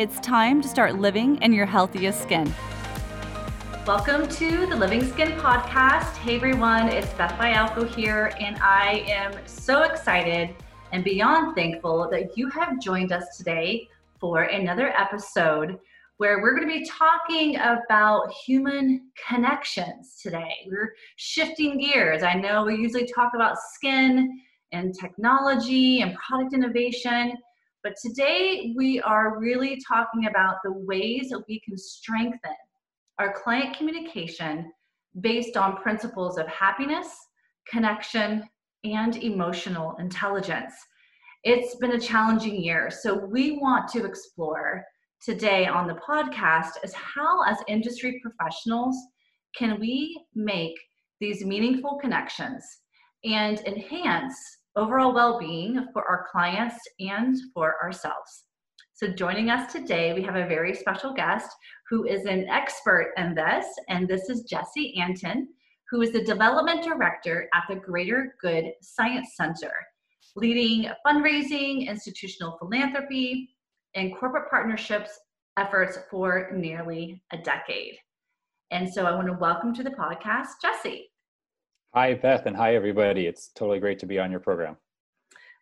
It's time to start living in your healthiest skin. Welcome to the Living Skin Podcast. Hey everyone, it's Beth Bialco here, and I am so excited and beyond thankful that you have joined us today for another episode where we're going to be talking about human connections today. We're shifting gears. I know we usually talk about skin and technology and product innovation, but today we are really talking about the ways that we can strengthen our client communication based on principles of happiness, connection, and emotional intelligence. It's been a challenging year, so we want to explore today on the podcast is how, as industry professionals, can we make these meaningful connections and enhance overall well being for our clients and for ourselves. So, joining us today, we have a very special guest who is an expert in this, and this is Jesse Antin, who is the development director at the Greater Good Science Center, leading fundraising, institutional philanthropy, and corporate partnerships efforts for nearly a decade. And so I want to welcome to the podcast Jesse. Hi, Beth, and hi, everybody. It's totally great to be on your program.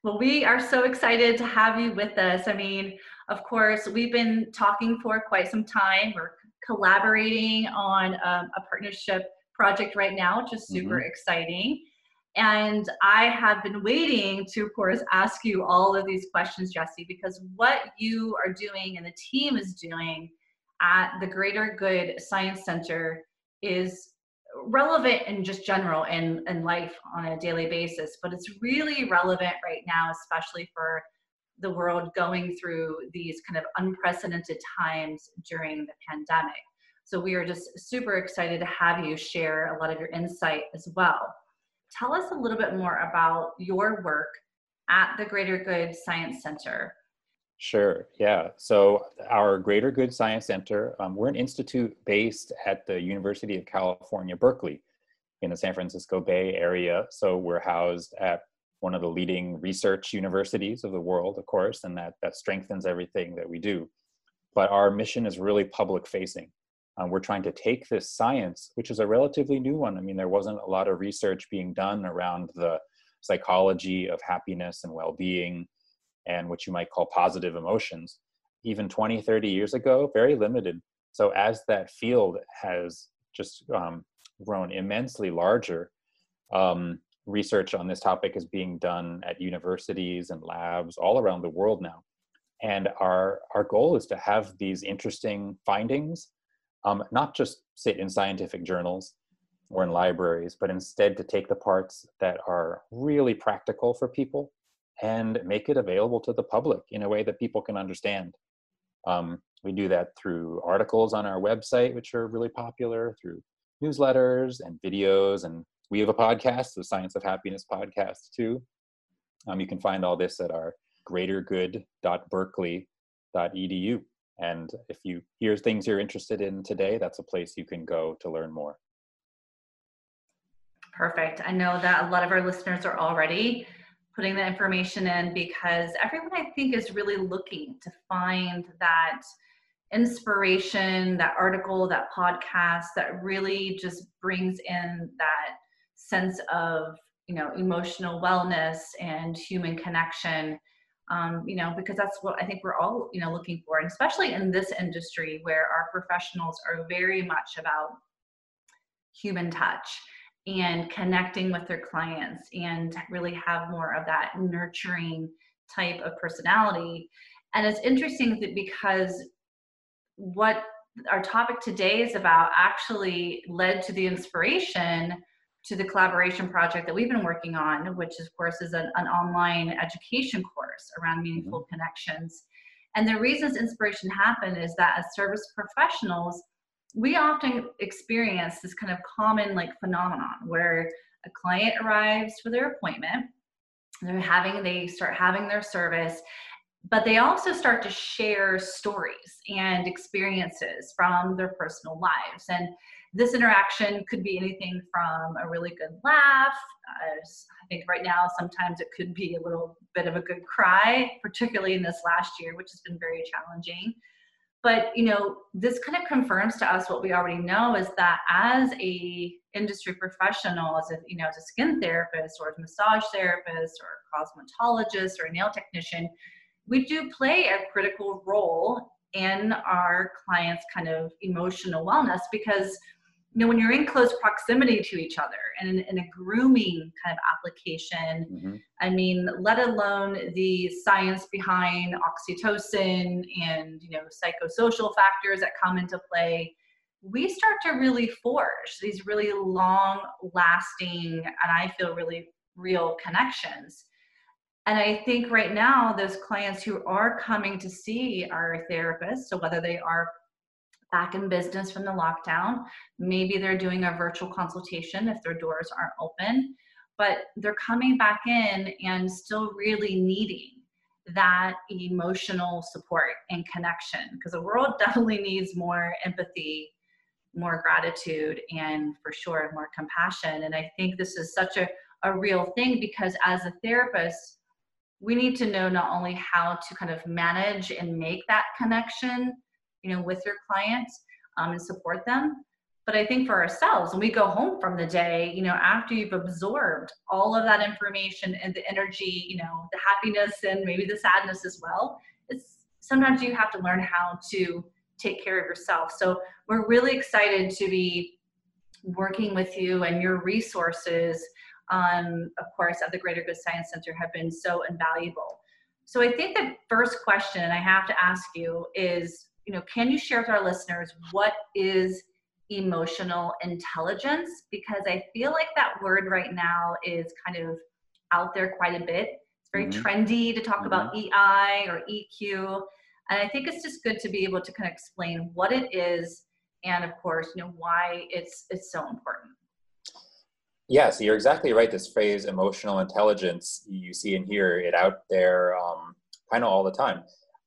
Well, we are so excited to have you with us. I mean, of course, we've been talking for quite some time. We're collaborating on um, a partnership project right now, which is super mm-hmm. exciting. And I have been waiting to, of course, ask you all of these questions, Jesse, because what you are doing and the team is doing at the Greater Good Science Center is relevant and just general in, in life on a daily basis, but it's really relevant right now, especially for the world going through these kind of unprecedented times during the pandemic. So we are just super excited to have you share a lot of your insight as well. Tell us a little bit more about your work at the Greater Good Science Center. Sure, yeah. So, our Greater Good Science Center, um, we're an institute based at the University of California, Berkeley, in the San Francisco Bay Area. So, we're housed at one of the leading research universities of the world, of course, and that, that strengthens everything that we do. But our mission is really public facing. Um, we're trying to take this science, which is a relatively new one. I mean, there wasn't a lot of research being done around the psychology of happiness and well being and what you might call positive emotions. Even 20, 30 years ago, very limited. So, as that field has just um, grown immensely larger, um, research on this topic is being done at universities and labs all around the world now. And our, our goal is to have these interesting findings um, not just sit in scientific journals or in libraries, but instead to take the parts that are really practical for people and make it available to the public in a way that people can understand. Um, we do that through articles on our website, which are really popular, through newsletters and videos. And we have a podcast, the Science of Happiness podcast, too. Um, you can find all this at our greatergood.berkeley.edu. And if you hear things you're interested in today, that's a place you can go to learn more. Perfect. I know that a lot of our listeners are already putting the information in because everyone I think is really looking to find that inspiration, that article, that podcast that really just brings in that sense of, you know, emotional wellness and human connection um, you know, because that's what I think we're all, you know, looking for, and especially in this industry where our professionals are very much about human touch and connecting with their clients and really have more of that nurturing type of personality. And it's interesting that because what our topic today is about actually led to the inspiration to the collaboration project that we've been working on, which of course is an, an online education course around meaningful mm-hmm. connections. And the reasons inspiration happened is that as service professionals, we often experience this kind of common like phenomenon where a client arrives for their appointment they're having they start having their service but they also start to share stories and experiences from their personal lives. And this interaction could be anything from a really good laugh i think right now sometimes it could be a little bit of a good cry particularly in this last year which has been very challenging but you know this kind of confirms to us what we already know is that as a industry professional as a you know as a skin therapist or a massage therapist or a cosmetologist or a nail technician we do play a critical role in our clients kind of emotional wellness because you know when you're in close proximity to each other and in, in a grooming kind of application mm-hmm. i mean let alone the science behind oxytocin and you know psychosocial factors that come into play we start to really forge these really long lasting and i feel really real connections and i think right now those clients who are coming to see our therapists so whether they are back in business from the lockdown. Maybe they're doing a virtual consultation if their doors aren't open, but they're coming back in and still really needing that emotional support and connection because the world definitely needs more empathy, more gratitude, and for sure, more compassion. And I think this is such a, a real thing because as a therapist, we need to know not only how to kind of manage and make that connection you know, with your clients um, and support them. But I think for ourselves, when we go home from the day, you know, after you've absorbed all of that information and the energy, you know, the happiness and maybe the sadness as well, it's sometimes you have to learn how to take care of yourself. So we're really excited to be working with you and your resources, um, of course, at the Greater Good Science Center have been so invaluable. So I think the first question I have to ask you is you know, can you share with our listeners what is emotional intelligence? Because I feel like that word right now is kind of out there quite a bit. It's very mm-hmm. trendy to talk mm-hmm. about EI or EQ. And I think it's just good to be able to kind of explain what it is and of course, you know, why it's it's so important. Yeah, so you're exactly right. This phrase emotional intelligence, you see and hear it out there um, kind of all the time.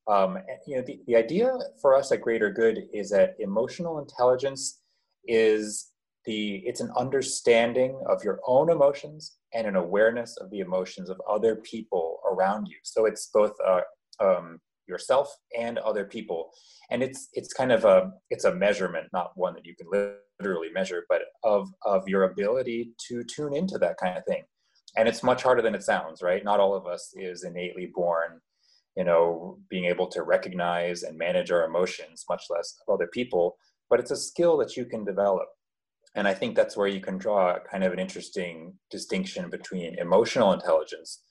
Um, you know, the, the idea for us at Greater Good is that emotional intelligence is the it's an understanding of your own emotions and an awareness of the emotions of other people around you. So it's both uh, um, yourself and other people, and it's it's kind of a it's a measurement, not one that you can literally measure, but of of your ability to tune into that kind of thing. And it's much harder than it sounds, right? Not all of us is innately born you know, being able to recognize and manage our emotions, much less of other people. But it's a skill that you can develop. And I think that's where you can draw kind of an interesting distinction between emotional intelligence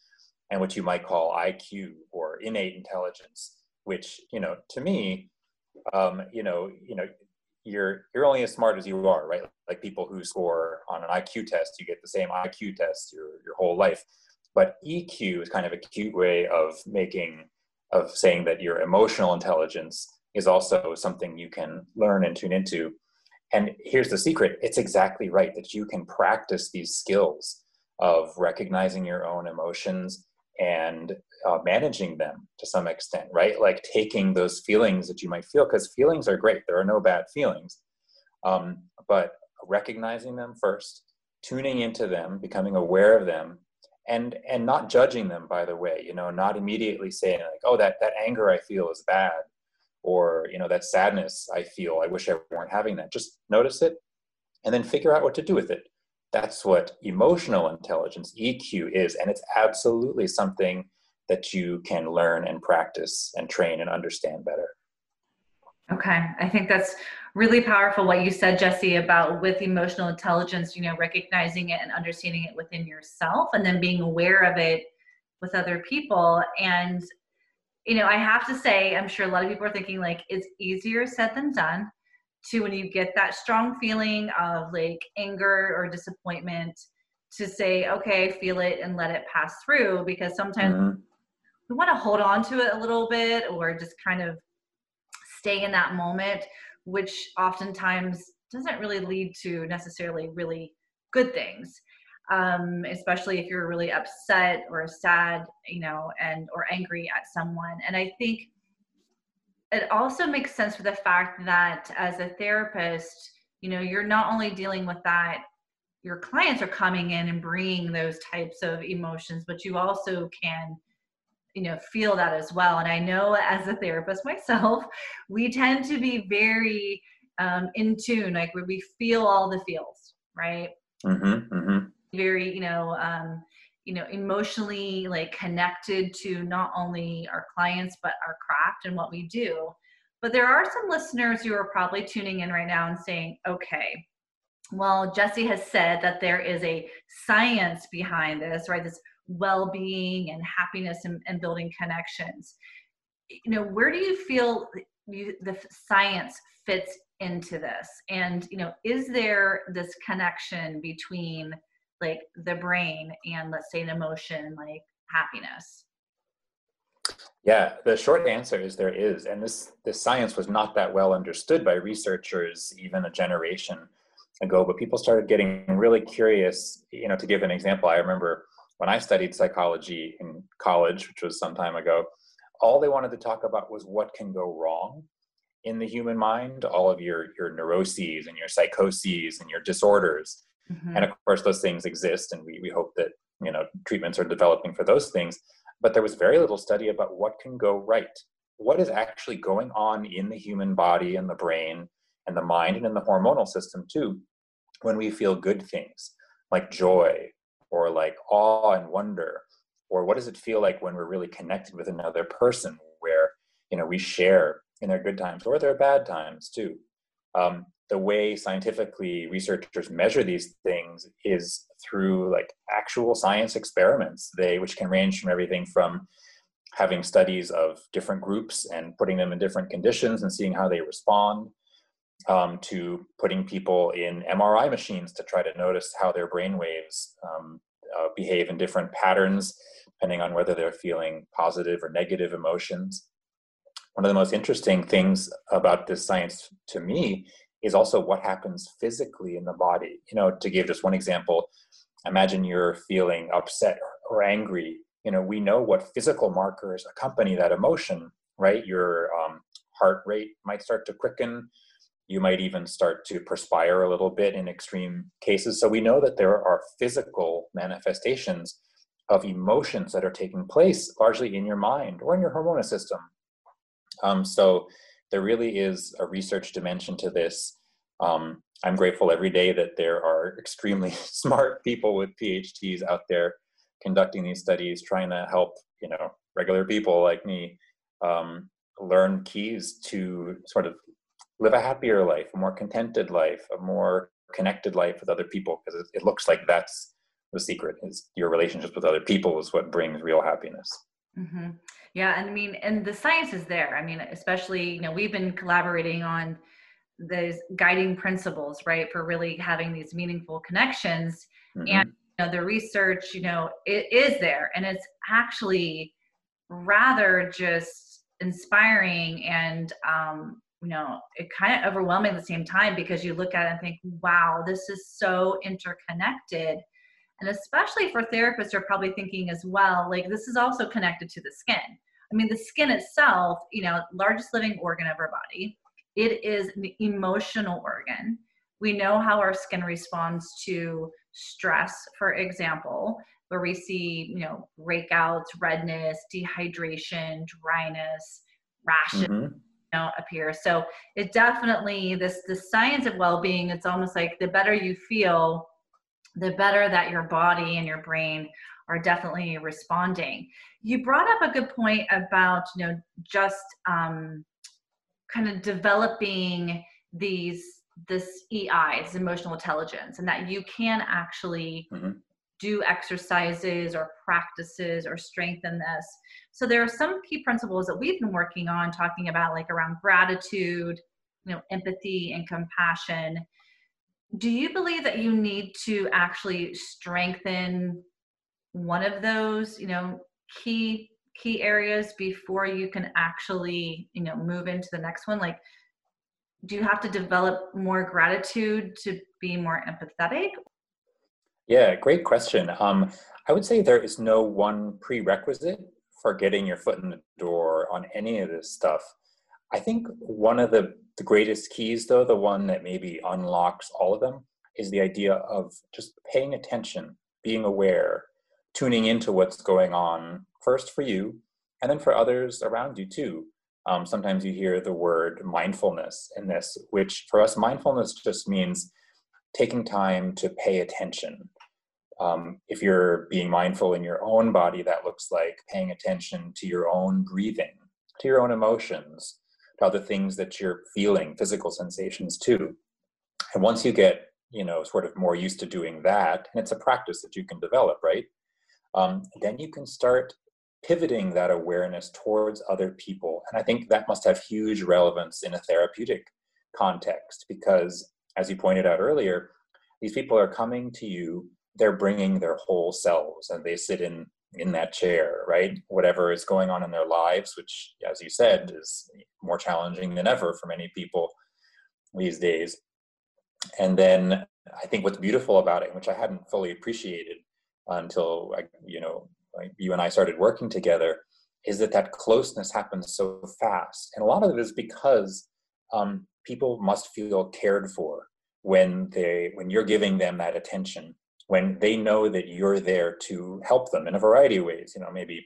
and what you might call IQ or innate intelligence, which, you know, to me, um, you know, you know, you're you're only as smart as you are, right? Like people who score on an IQ test, you get the same IQ test your your whole life. But EQ is kind of a cute way of making, of saying that your emotional intelligence is also something you can learn and tune into. And here's the secret it's exactly right that you can practice these skills of recognizing your own emotions and uh, managing them to some extent, right? Like taking those feelings that you might feel, because feelings are great, there are no bad feelings. Um, but recognizing them first, tuning into them, becoming aware of them, and and not judging them by the way you know not immediately saying like oh that that anger i feel is bad or you know that sadness i feel i wish i weren't having that. Just notice it and then figure out what to do with it. That's what emotional intelligence eq is and it's absolutely something that you can learn and practice and train and understand better okay i think that's really powerful what you said jesse about with emotional intelligence you know recognizing it and understanding it within yourself and then being aware of it with other people. And you know i have to say i'm sure a lot of people are thinking like it's easier said than done to when you get that strong feeling of like anger or disappointment to say okay feel it and let it pass through because sometimes mm-hmm. we want to hold on to it a little bit or just kind of stay in that moment, which oftentimes doesn't really lead to necessarily really good things. Um, especially if you're really upset or sad, you know, and or angry at someone. And I think it also makes sense for the fact that as a therapist, you know, you're not only dealing with that your clients are coming in and bringing those types of emotions but you also can you know feel that as well. And i know as a therapist myself we tend to be very um, in tune like where we feel all the feels right? Mm-hmm, mm-hmm. very you know um, you know emotionally like connected to not only our clients but our craft and what we do. But there are some listeners who are probably tuning in right now and saying okay well jesse has said that there is a science behind this right? This well-being and happiness and, and building connections. You know where do you feel you, the science fits into this? And you know is there this connection between like the brain and let's say an emotion like happiness? Yeah the short answer is there is and this this science was not that well understood by researchers even a generation ago but people started getting really curious. You know to give an example i remember when I studied psychology in college, which was some time ago, all they wanted to talk about was what can go wrong in the human mind, all of your your neuroses and your psychoses and your disorders. Mm-hmm. And of course those things exist and we, we hope that you know treatments are developing for those things. But there was very little study about what can go right. What is actually going on in the human body and the brain and the mind and in the hormonal system too when we feel good things like joy or like awe and wonder or what does it feel like when we're really connected with another person where you know we share in their good times or their bad times too? Um, the way scientifically researchers measure these things is through like actual science experiments. They which can range from everything from having studies of different groups and putting them in different conditions and seeing how they respond um, to putting people in MRI machines to try to notice how their brain waves um, uh, behave in different patterns, depending on whether they're feeling positive or negative emotions. One of the most interesting things about this science to me is also what happens physically in the body. You know, to give just one example, imagine you're feeling upset or angry. You know, we know what physical markers accompany that emotion, right? Your um, heart rate might start to quicken you might even start to perspire a little bit in extreme cases. So we know that there are physical manifestations of emotions that are taking place largely in your mind or in your hormonal system. Um, so there really is a research dimension to this. Um, I'm grateful every day that there are extremely smart people with PhDs out there conducting these studies, trying to help you know regular people like me um, learn keys to sort of live a happier life, a more contented life, a more connected life with other people, because it, it looks like that's the secret is your relationships with other people is what brings real happiness. Mm-hmm. Yeah, and I mean, and the science is there. I mean, especially you know, we've been collaborating on those guiding principles, right, for really having these meaningful connections. Mm-hmm. And you know, the research, you know, it is there, and it's actually rather just inspiring and um, you know it kind of overwhelming at the same time because you look at it and think wow this is so interconnected. And especially for therapists are probably thinking as well like this is also connected to the skin. I mean the skin itself you know largest living organ of our body it is an emotional organ. We know how our skin responds to stress for example where we see you know breakouts redness dehydration dryness rashes. Mm-hmm know appear. So it definitely this the science of well-being it's almost like the better you feel the better that your body and your brain are definitely responding. You brought up a good point about you know just um, kind of developing these this ei this emotional intelligence and that you can actually mm-hmm do exercises or practices or strengthen this. So there are some key principles that we've been working on talking about like around gratitude, you know, empathy and compassion. Do you believe that you need to actually strengthen one of those, you know, key key areas before you can actually you know move into the next one like do you have to develop more gratitude to be more empathetic yeah great question. Um, i would say there is no one prerequisite for getting your foot in the door on any of this stuff. I think one of the, the greatest keys though the one that maybe unlocks all of them is the idea of just paying attention being aware tuning into what's going on first for you and then for others around you too. Um, sometimes you hear the word mindfulness in this which for us mindfulness just means taking time to pay attention um, if you're being mindful in your own body that looks like paying attention to your own breathing to your own emotions to other things that you're feeling physical sensations too and once you get you know sort of more used to doing that and it's a practice that you can develop right um, then you can start pivoting that awareness towards other people. And I think that must have huge relevance in a therapeutic context because, as you pointed out earlier, these people are coming to you, they're bringing their whole selves and they sit in in that chair, right? Whatever is going on in their lives, which, as you said, is more challenging than ever for many people these days. And then I think what's beautiful about it, which I hadn't fully appreciated until I, you know you and I started working together, is that that closeness happens so fast, and a lot of it is because um, people must feel cared for when they when you're giving them that attention, when they know that you're there to help them in a variety of ways. You know, maybe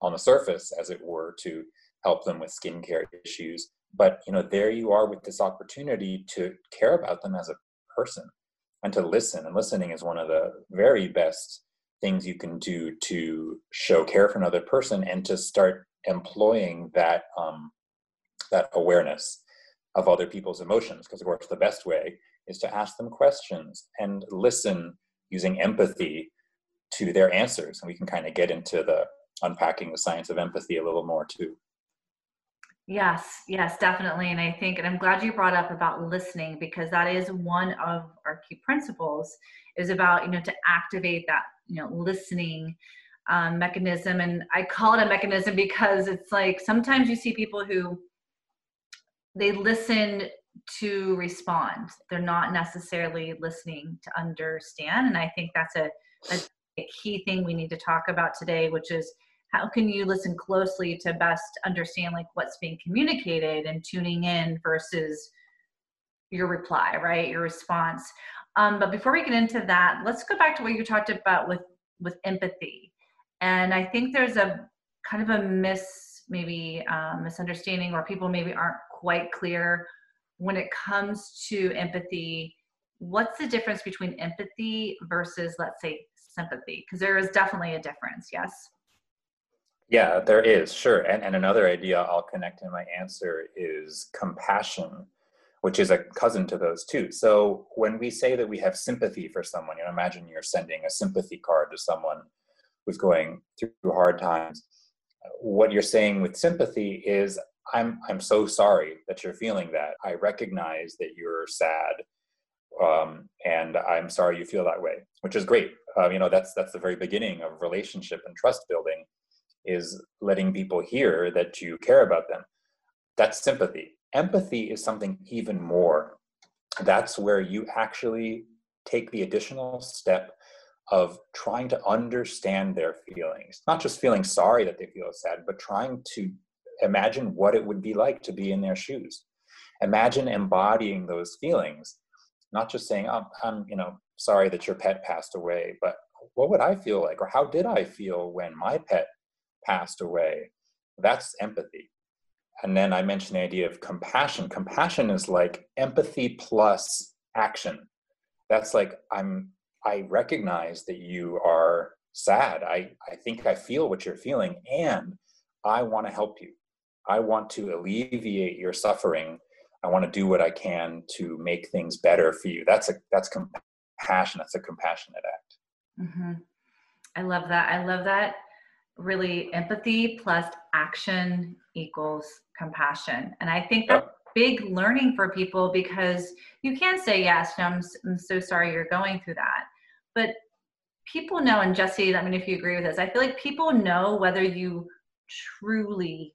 on the surface, as it were, to help them with skincare issues, but you know, there you are with this opportunity to care about them as a person and to listen. And listening is one of the very best things you can do to show care for another person and to start employing that um, that awareness of other people's emotions because of course the best way is to ask them questions and listen using empathy to their answers and we can kind of get into the unpacking the science of empathy a little more too. Yes yes definitely and i think and i'm glad you brought up about listening because that is one of our key principles is about you know to activate that you know listening um, mechanism and i call it a mechanism because it's like sometimes you see people who they listen to respond. They're not necessarily listening to understand and i think that's a, a key thing we need to talk about today which is how can you listen closely to best understand like what's being communicated and tuning in versus your reply right? Your response. Um, but before we get into that, let's go back to what you talked about with with empathy. And I think there's a kind of a miss maybe um, misunderstanding, or people maybe aren't quite clear when it comes to empathy. What's the difference between empathy versus, let's say, sympathy? Because there is definitely a difference. Yes. Yeah, there is, sure. And, and another idea I'll connect in my answer is compassion which is a cousin to those two. So when we say that we have sympathy for someone, you know, imagine you're sending a sympathy card to someone who's going through hard times. What you're saying with sympathy is, I'm I'm so sorry that you're feeling that. I recognize that you're sad, um, and I'm sorry you feel that way, which is great. Uh, you know, that's that's the very beginning of relationship and trust building, is letting people hear that you care about them. That's sympathy Empathy is something even more. That's where you actually take the additional step of trying to understand their feelings, not just feeling sorry that they feel sad, but trying to imagine what it would be like to be in their shoes. Imagine embodying those feelings, not just saying, oh, I'm, you know, sorry that your pet passed away, but what would I feel like? Or how did I feel when my pet passed away? That's empathy and then I mentioned the idea of compassion. Compassion is like empathy plus action. That's like I'm I recognize that you are sad. I, I think I feel what you're feeling and I want to help you. I want to alleviate your suffering. I want to do what I can to make things better for you. That's a that's compassion. That's a compassionate act. Mm-hmm. I love that. I love that really empathy plus action equals compassion. And I think that's big learning for people because you can say, yes, no, I'm, I'm so sorry you're going through that. But people know, and Jesse, I mean, if you agree with this, I feel like people know whether you truly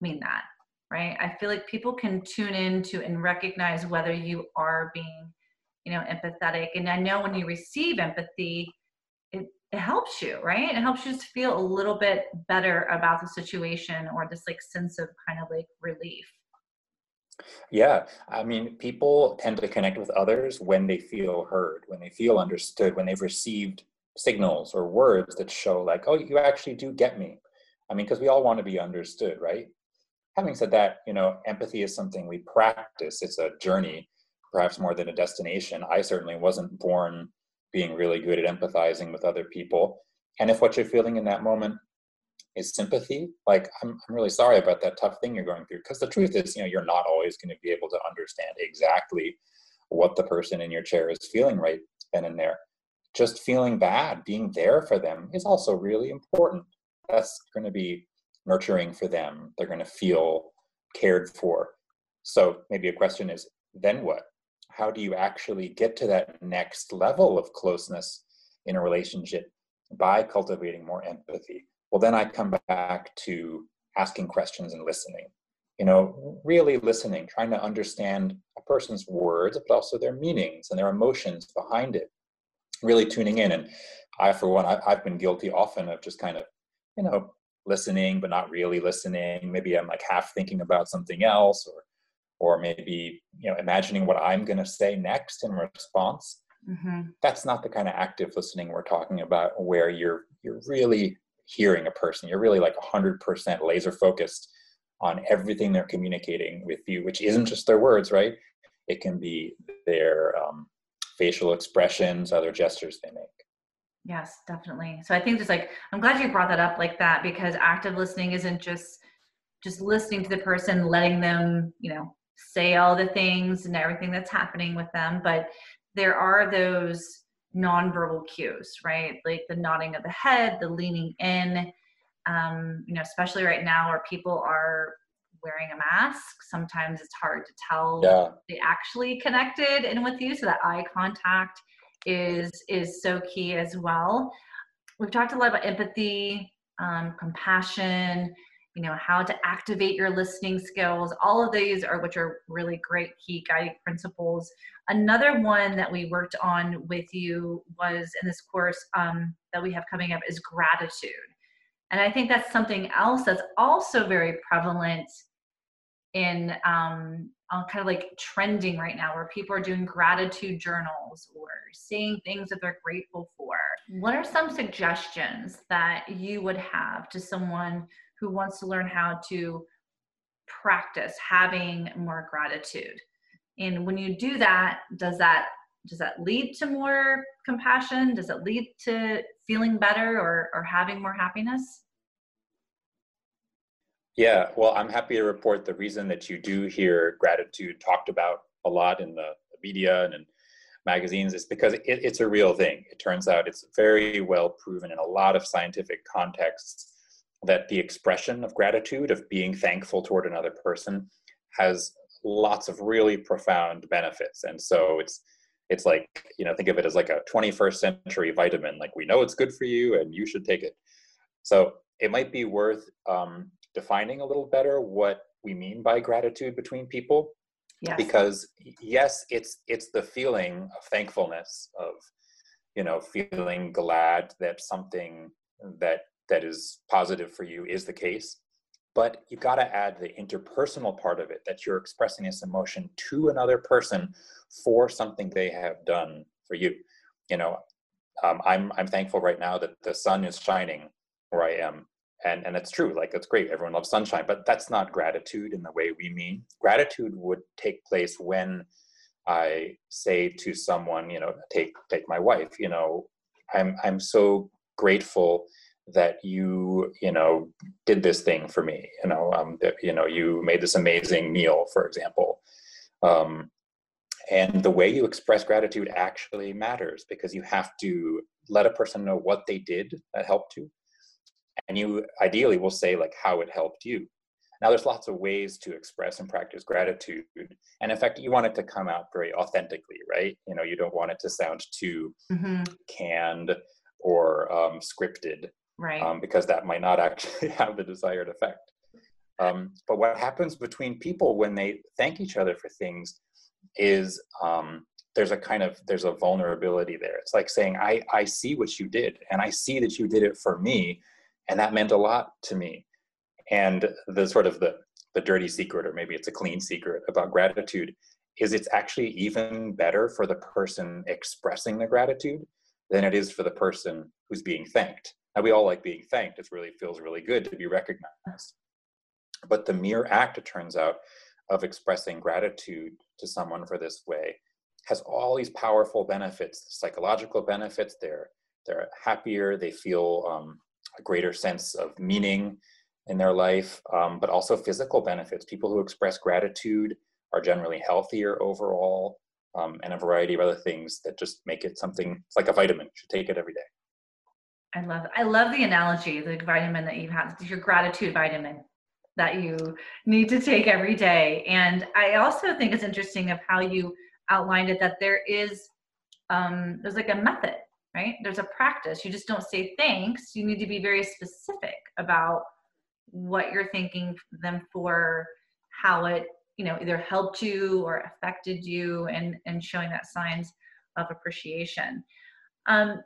mean that, right? I feel like people can tune into and recognize whether you are being, you know, empathetic. And I know when you receive empathy, it, it helps you, right? It helps you to feel a little bit better about the situation or this like sense of kind of like relief. Yeah, I mean, people tend to connect with others when they feel heard, when they feel understood, when they've received signals or words that show, like, oh, you actually do get me. I mean, because we all want to be understood, right? Having said that, you know, empathy is something we practice, it's a journey, perhaps more than a destination. I certainly wasn't born being really good at empathizing with other people. And if what you're feeling in that moment is sympathy, like I'm, I'm really sorry about that tough thing you're going through. Because the truth is, you know, you're not always going to be able to understand exactly what the person in your chair is feeling right then and there. Just feeling bad, being there for them is also really important. That's going to be nurturing for them. They're going to feel cared for. So maybe a question is then what? How do you actually get to that next level of closeness in a relationship by cultivating more empathy? Well, then I come back to asking questions and listening. You know, really listening, trying to understand a person's words, but also their meanings and their emotions behind it. Really tuning in. And I, for one, I've been guilty often of just kind of, you know, listening but not really listening. Maybe i'm like half thinking about something else or or maybe you know imagining what i'm going to say next in response. Mm-hmm. that's not the kind of active listening we're talking about where you're you're really hearing a person. You're really like 100% laser focused on everything they're communicating with you which isn't just their words right? It can be their um, facial expressions other gestures they make Yes, definitely. So I think just like I'm glad you brought that up like that because active listening isn't just just listening to the person, letting them, you know, say all the things and everything that's happening with them, but there are those nonverbal cues, right? Like the nodding of the head, the leaning in, um, you know, especially right now where people are wearing a mask. Sometimes it's hard to tell yeah. they actually connected in with you. So that eye contact is is so key as well. We've talked a lot about empathy, um, compassion, you know, how to activate your listening skills. All of these are which are really great key guiding principles. Another one that we worked on with you was in this course um, that we have coming up is gratitude. And I think that's something else that's also very prevalent in um, Uh, kind of like trending right now where people are doing gratitude journals or saying things that they're grateful for. What are some suggestions that you would have to someone who wants to learn how to practice having more gratitude? And when you do that, does that does that lead to more compassion? Does it lead to feeling better or, or having more happiness? Yeah, well, I'm happy to report the reason that you do hear gratitude talked about a lot in the media and in magazines is because it, it's a real thing. It turns out it's very well proven in a lot of scientific contexts that the expression of gratitude, of being thankful toward another person, has lots of really profound benefits. And so it's it's like you know think of it as like a 21st century vitamin. Like we know it's good for you, and you should take it. So it might be worth um, defining a little better what we mean by gratitude between people. Yes. because yes it's it's the feeling of thankfulness of you know feeling glad that something that that is positive for you is the case. But you've got to add the interpersonal part of it that you're expressing this emotion to another person for something they have done for you. You know um, i'm i'm thankful right now that the sun is shining where i am and and it's true like that's great everyone loves sunshine but that's not gratitude in the way we mean. Gratitude would take place when i say to someone you know take take my wife you know i'm i'm so grateful that you you know did this thing for me you know um that you know you made this amazing meal for example. Um and the way you express gratitude actually matters because you have to let a person know what they did that helped you and you ideally will say like how it helped you now there's lots of ways to express and practice gratitude and in fact you want it to come out very authentically right you know you don't want it to sound too mm-hmm. canned or um, scripted right? Um, because that might not actually have the desired effect. Um, but what happens between people when they thank each other for things is um, there's a kind of there's a vulnerability there. It's like saying, I, I see what you did, and I see that you did it for me, and that meant a lot to me. And the sort of the the dirty secret, or maybe it's a clean secret about gratitude, is it's actually even better for the person expressing the gratitude than it is for the person who's being thanked. Now we all like being thanked. It really feels really good to be recognized. But the mere act, it turns out, of expressing gratitude to someone for this way has all these powerful benefits, psychological benefits. They're they're happier. They feel um, a greater sense of meaning in their life, um, but also physical benefits. People who express gratitude are generally healthier overall, um, and a variety of other things that just make it something. It's like a vitamin. You should take it every day. I love I love the analogy, the vitamin that you have, your gratitude vitamin that you need to take every day. And I also think it's interesting of how you outlined it that there is um, there's like a method, right? There's a practice. You just don't say thanks. You need to be very specific about what you're thanking them for, how it you know either helped you or affected you, and and showing that signs of appreciation. Um,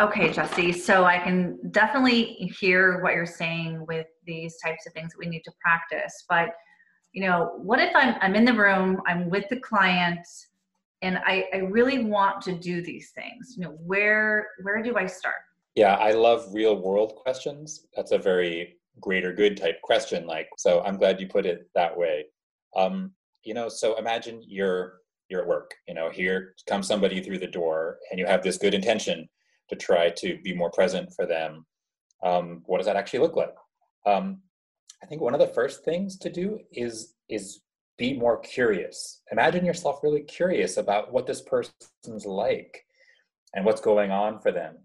okay, Jesse. So I can definitely hear what you're saying with these types of things that we need to practice, but you know, what if I'm I'm in the room, I'm with the client, and I, I really want to do these things. You know, where where do I start? Yeah, I love real world questions. That's a very greater good type question. Like, so I'm glad you put it that way. Um, you know, so imagine you're you're at work. You know, here comes somebody through the door, and you have this good intention to try to be more present for them. Um, what does that actually look like? Um, I think one of the first things to do is is be more curious. Imagine yourself really curious about what this person's like and what's going on for them.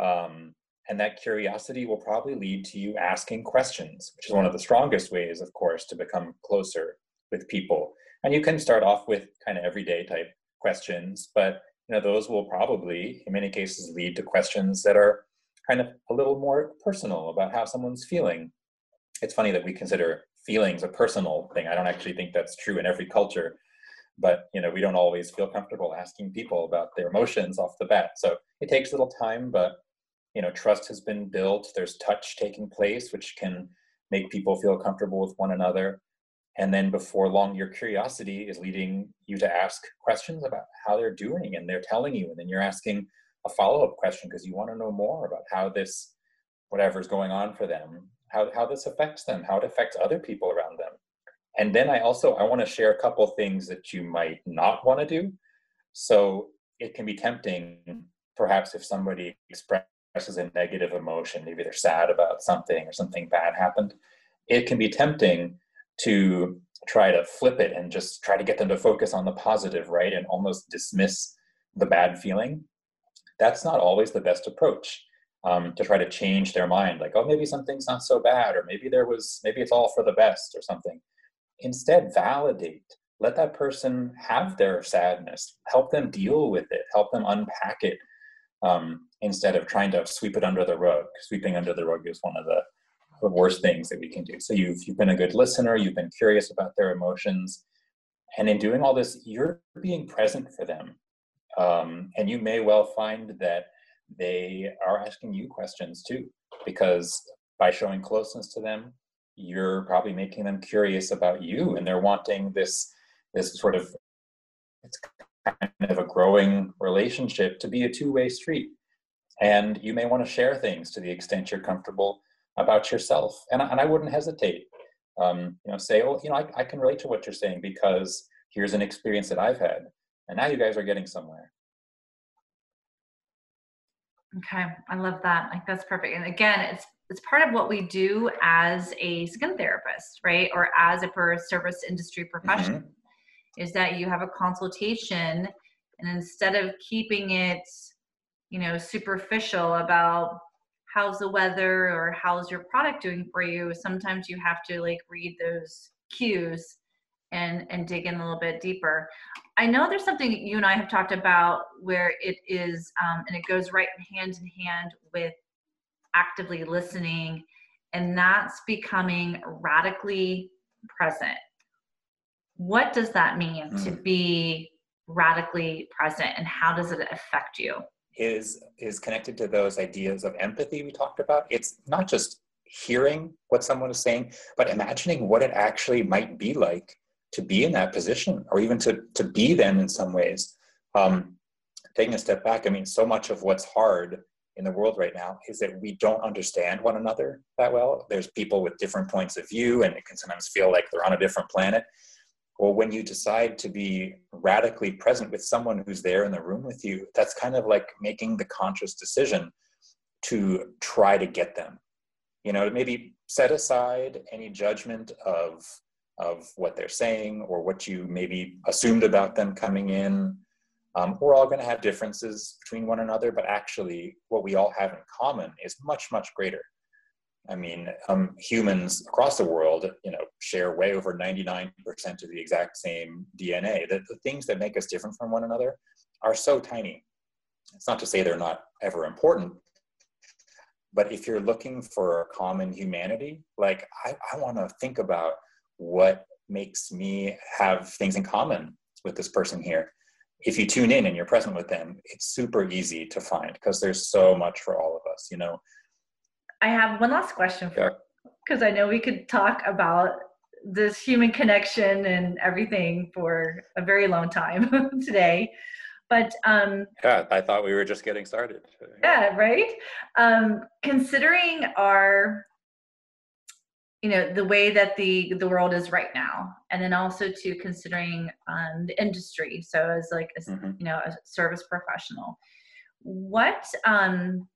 Um, and that curiosity will probably lead to you asking questions, which is one of the strongest ways, of course, to become closer with people. And you can start off with kind of everyday type questions, but you know those will probably, in many cases, lead to questions that are kind of a little more personal about how someone's feeling it's funny that we consider feelings a personal thing. I don't actually think that's true in every culture, but you know, we don't always feel comfortable asking people about their emotions off the bat. So it takes a little time, but you know, trust has been built. There's touch taking place, which can make people feel comfortable with one another. And then before long, your curiosity is leading you to ask questions about how they're doing, and they're telling you, and then you're asking a follow-up question because you want to know more about how this whatever's going on for them how, how this affects them, how it affects other people around them. And then I also I want to share a couple things that you might not want to do. So it can be tempting, perhaps if somebody expresses a negative emotion, maybe they're sad about something or something bad happened, it can be tempting to try to flip it and just try to get them to focus on the positive, right? And almost dismiss the bad feeling. That's not always the best approach um, to try to change their mind like oh maybe something's not so bad or maybe there was maybe it's all for the best or something. Instead validate. Let that person have their sadness. Help them deal with it. Help them unpack it um, instead of trying to sweep it under the rug. Sweeping under the rug is one of the, the worst things that we can do. So you've, you've been a good listener. You've been curious about their emotions. And in doing all this you're being present for them. Um, and you may well find that they are asking you questions too, because by showing closeness to them, you're probably making them curious about you, and they're wanting this this sort of it's kind of a growing relationship to be a two-way street. And you may want to share things to the extent you're comfortable about yourself. And, and I wouldn't hesitate. Um, you know, say, oh, you know, I, I can relate to what you're saying because here's an experience that I've had. And now you guys are getting somewhere. Okay, I love that. Like that's perfect. And again, it's it's part of what we do as a skin therapist, right? Or as a a service industry professional, mm-hmm. is that you have a consultation, and instead of keeping it, you know, superficial about how's the weather or how's your product doing for you, sometimes you have to like read those cues and and dig in a little bit deeper. I know there's something you and I have talked about where it is, um, and it goes right hand in hand with actively listening, and that's becoming radically present. What does that mean mm. to be radically present, and how does it affect you? Is is connected to those ideas of empathy we talked about. It's not just hearing what someone is saying, but imagining what it actually might be like to be in that position, or even to to be them in some ways. Um, taking a step back, I mean, so much of what's hard in the world right now is that we don't understand one another that well. There's people with different points of view, and it can sometimes feel like they're on a different planet. Well, when you decide to be radically present with someone who's there in the room with you, that's kind of like making the conscious decision to try to get them. You know, maybe set aside any judgment of of what they're saying or what you maybe assumed about them coming in um, we're all going to have differences between one another, but actually, what we all have in common is much, much greater. I mean, um, humans across the world, you know, share way over 99% of the exact same DNA. The, the things that make us different from one another are so tiny. It's not to say they're not ever important, but if you're looking for a common humanity, like I, I want to think about what makes me have things in common with this person here if you tune in and you're present with them, it's super easy to find because there's so much for all of us, you know. I have one last question for because I know we could talk about this human connection and everything for a very long time today. But um yeah, I thought we were just getting started. Yeah, right. Um considering our you know the way that the the world is right now. And then also to considering um, the industry. So as like a, mm-hmm. you know a service professional. What um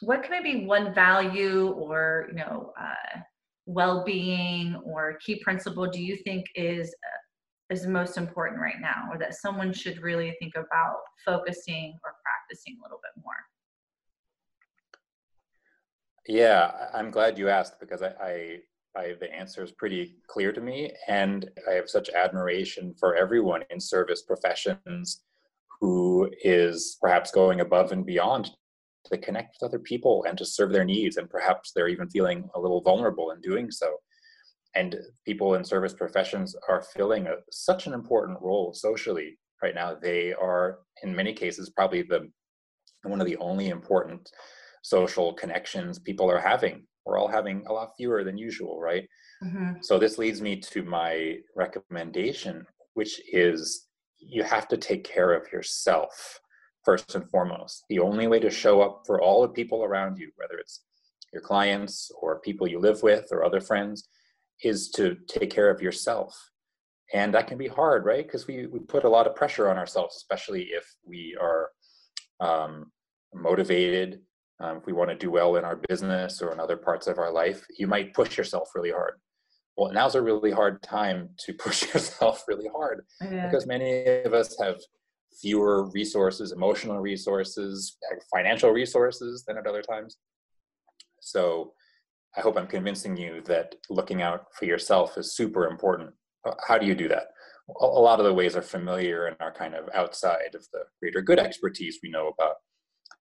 what can maybe one value or you know uh, well-being or key principle do you think is uh, is most important right now or that someone should really think about focusing or practicing a little bit more yeah, I'm glad you asked because I, I, I, the answer is pretty clear to me, and I have such admiration for everyone in service professions who is perhaps going above and beyond to connect with other people and to serve their needs, and perhaps they're even feeling a little vulnerable in doing so. And people in service professions are filling a, such an important role socially right now. They are, in many cases, probably the one of the only important social connections people are having. We're all having a lot fewer than usual, right? Mm-hmm. So this leads me to my recommendation, which is you have to take care of yourself first and foremost. The only way to show up for all the people around you, whether it's your clients or people you live with or other friends, is to take care of yourself. And that can be hard, right? Because we, we put a lot of pressure on ourselves, especially if we are um, motivated um, if we want to do well in our business or in other parts of our life, you might push yourself really hard. Well, now's a really hard time to push yourself really hard yeah. because many of us have fewer resources, emotional resources, financial resources than at other times. So I hope I'm convincing you that looking out for yourself is super important. How do you do that? A lot of the ways are familiar and are kind of outside of the greater good expertise we know about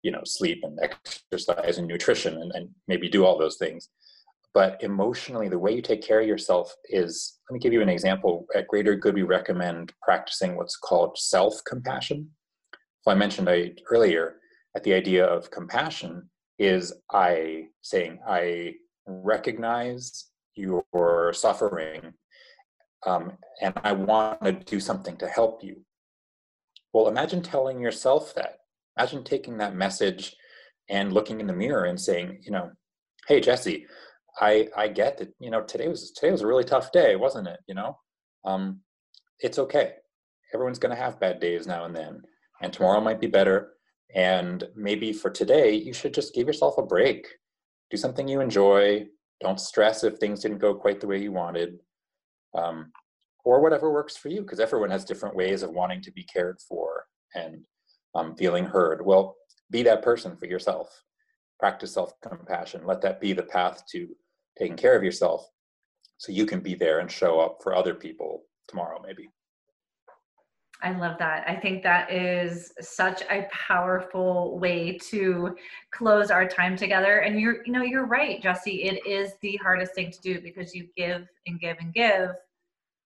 you know sleep and exercise and nutrition and, and maybe do all those things. But emotionally the way you take care of yourself is let me give you an example. At greater good we recommend practicing what's called self-compassion. So i mentioned I, earlier at the idea of compassion is i saying i recognize your suffering um, and i want to do something to help you. Well imagine telling yourself that imagine taking that message and looking in the mirror and saying, you know, hey Jesse, I I get that, you know, today was today was a really tough day, wasn't it? You know? Um, it's okay. Everyone's gonna have bad days now and then. And tomorrow might be better. And maybe for today, you should just give yourself a break. Do something you enjoy. Don't stress if things didn't go quite the way you wanted. Um, or whatever works for you, because everyone has different ways of wanting to be cared for. And um, feeling heard. Well, be that person for yourself. Practice self compassion. Let that be the path to taking care of yourself so you can be there and show up for other people tomorrow, maybe. I love that. I think that is such a powerful way to close our time together. And you're, you know, you're right, Jesse. It is the hardest thing to do because you give and give and give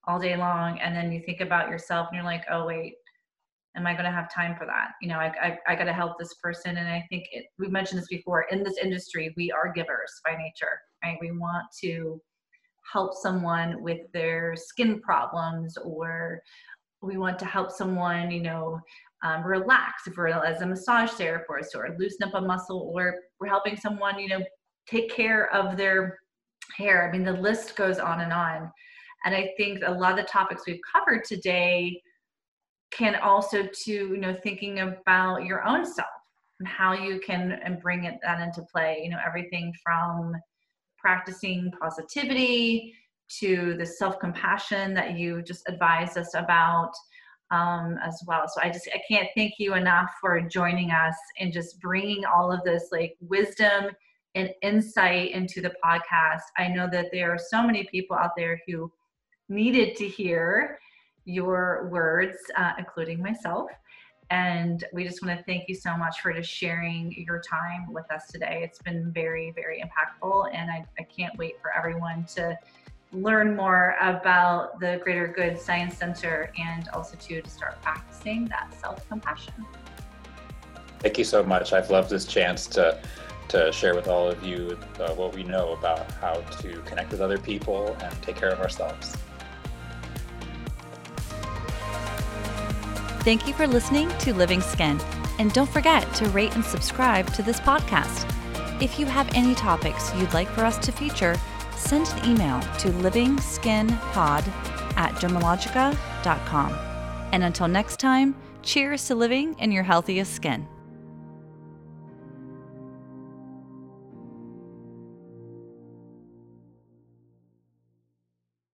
all day long, and then you think about yourself, and you're like, oh wait, am I going to have time for that? You know, I I, I got to help this person, and I think it, we've mentioned this before. In this industry, we are givers by nature, right? We want to help someone with their skin problems or we want to help someone, you know, um, relax if we're as a massage therapist or loosen up a muscle or we're helping someone, you know, take care of their hair. I mean, the list goes on and on. And I think a lot of the topics we've covered today can also to, you know, thinking about your own self and how you can and bring it that into play, you know, everything from practicing positivity to the self compassion that you just advised us about um, as well. So I just I can't thank you enough for joining us and just bringing all of this like wisdom and insight into the podcast. I know that there are so many people out there who needed to hear your words, uh, including myself. And we just want to thank you so much for just sharing your time with us today. It's been very, very impactful. And I, I can't wait for everyone to learn more about the Greater Good Science Center and also to, to start practicing that self compassion. Thank you so much. I've loved this chance to to share with all of you uh, what we know about how to connect with other people and take care of ourselves. Thank you for listening to Living Skin. And don't forget to rate and subscribe to this podcast. If you have any topics you'd like for us to feature, send an email to livingskinpod at dermalogica.com. And until next time, cheers to living in your healthiest skin.